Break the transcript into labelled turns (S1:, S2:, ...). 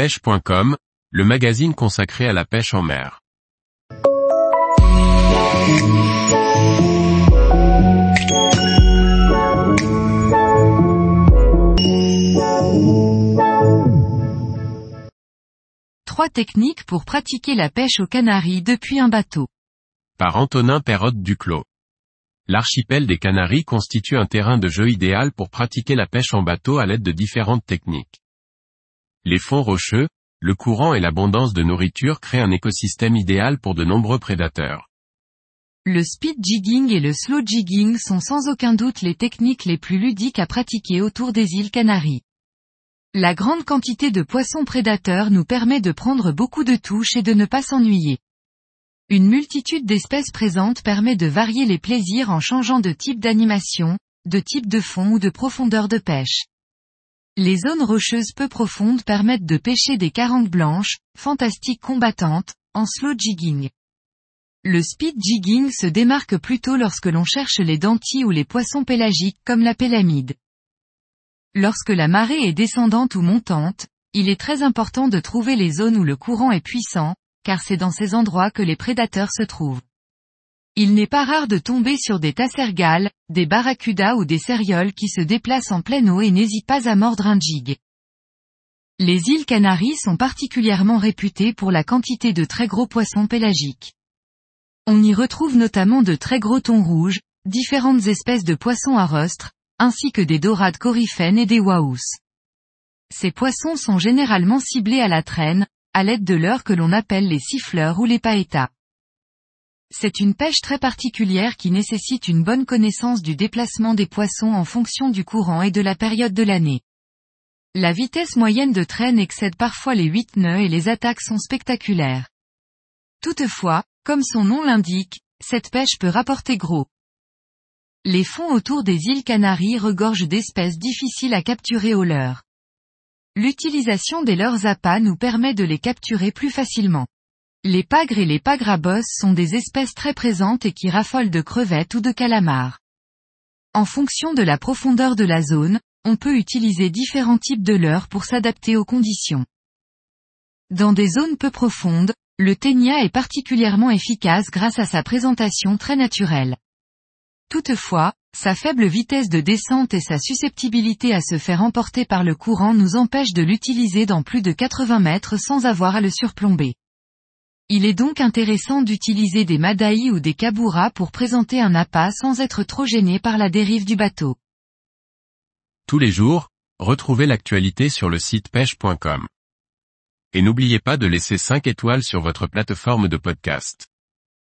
S1: pêche.com, le magazine consacré à la pêche en mer.
S2: Trois techniques pour pratiquer la pêche aux Canaries depuis un bateau.
S1: Par Antonin Perrotte Duclos. L'archipel des Canaries constitue un terrain de jeu idéal pour pratiquer la pêche en bateau à l'aide de différentes techniques. Les fonds rocheux, le courant et l'abondance de nourriture créent un écosystème idéal pour de nombreux prédateurs.
S2: Le speed jigging et le slow jigging sont sans aucun doute les techniques les plus ludiques à pratiquer autour des îles Canaries. La grande quantité de poissons prédateurs nous permet de prendre beaucoup de touches et de ne pas s'ennuyer. Une multitude d'espèces présentes permet de varier les plaisirs en changeant de type d'animation, de type de fond ou de profondeur de pêche. Les zones rocheuses peu profondes permettent de pêcher des carangues blanches, fantastiques combattantes, en slow jigging. Le speed jigging se démarque plutôt lorsque l'on cherche les dentilles ou les poissons pélagiques comme la pélamide. Lorsque la marée est descendante ou montante, il est très important de trouver les zones où le courant est puissant, car c'est dans ces endroits que les prédateurs se trouvent. Il n'est pas rare de tomber sur des tassergales, des barracudas ou des cérioles qui se déplacent en pleine eau et n'hésitent pas à mordre un jig. Les îles Canaries sont particulièrement réputées pour la quantité de très gros poissons pélagiques. On y retrouve notamment de très gros thons rouges, différentes espèces de poissons à rostre, ainsi que des dorades coryphènes et des waous. Ces poissons sont généralement ciblés à la traîne, à l'aide de leurres que l'on appelle les siffleurs ou les paetas. C'est une pêche très particulière qui nécessite une bonne connaissance du déplacement des poissons en fonction du courant et de la période de l'année. La vitesse moyenne de traîne excède parfois les 8 nœuds et les attaques sont spectaculaires. Toutefois, comme son nom l'indique, cette pêche peut rapporter gros. Les fonds autour des îles Canaries regorgent d'espèces difficiles à capturer au leurre. L'utilisation des leurres appâts nous permet de les capturer plus facilement. Les pagres et les pagres sont des espèces très présentes et qui raffolent de crevettes ou de calamars. En fonction de la profondeur de la zone, on peut utiliser différents types de leurres pour s'adapter aux conditions. Dans des zones peu profondes, le ténia est particulièrement efficace grâce à sa présentation très naturelle. Toutefois, sa faible vitesse de descente et sa susceptibilité à se faire emporter par le courant nous empêchent de l'utiliser dans plus de 80 mètres sans avoir à le surplomber. Il est donc intéressant d'utiliser des madaïs ou des kaburas pour présenter un appât sans être trop gêné par la dérive du bateau.
S1: Tous les jours, retrouvez l'actualité sur le site pêche.com. Et n'oubliez pas de laisser 5 étoiles sur votre plateforme de podcast.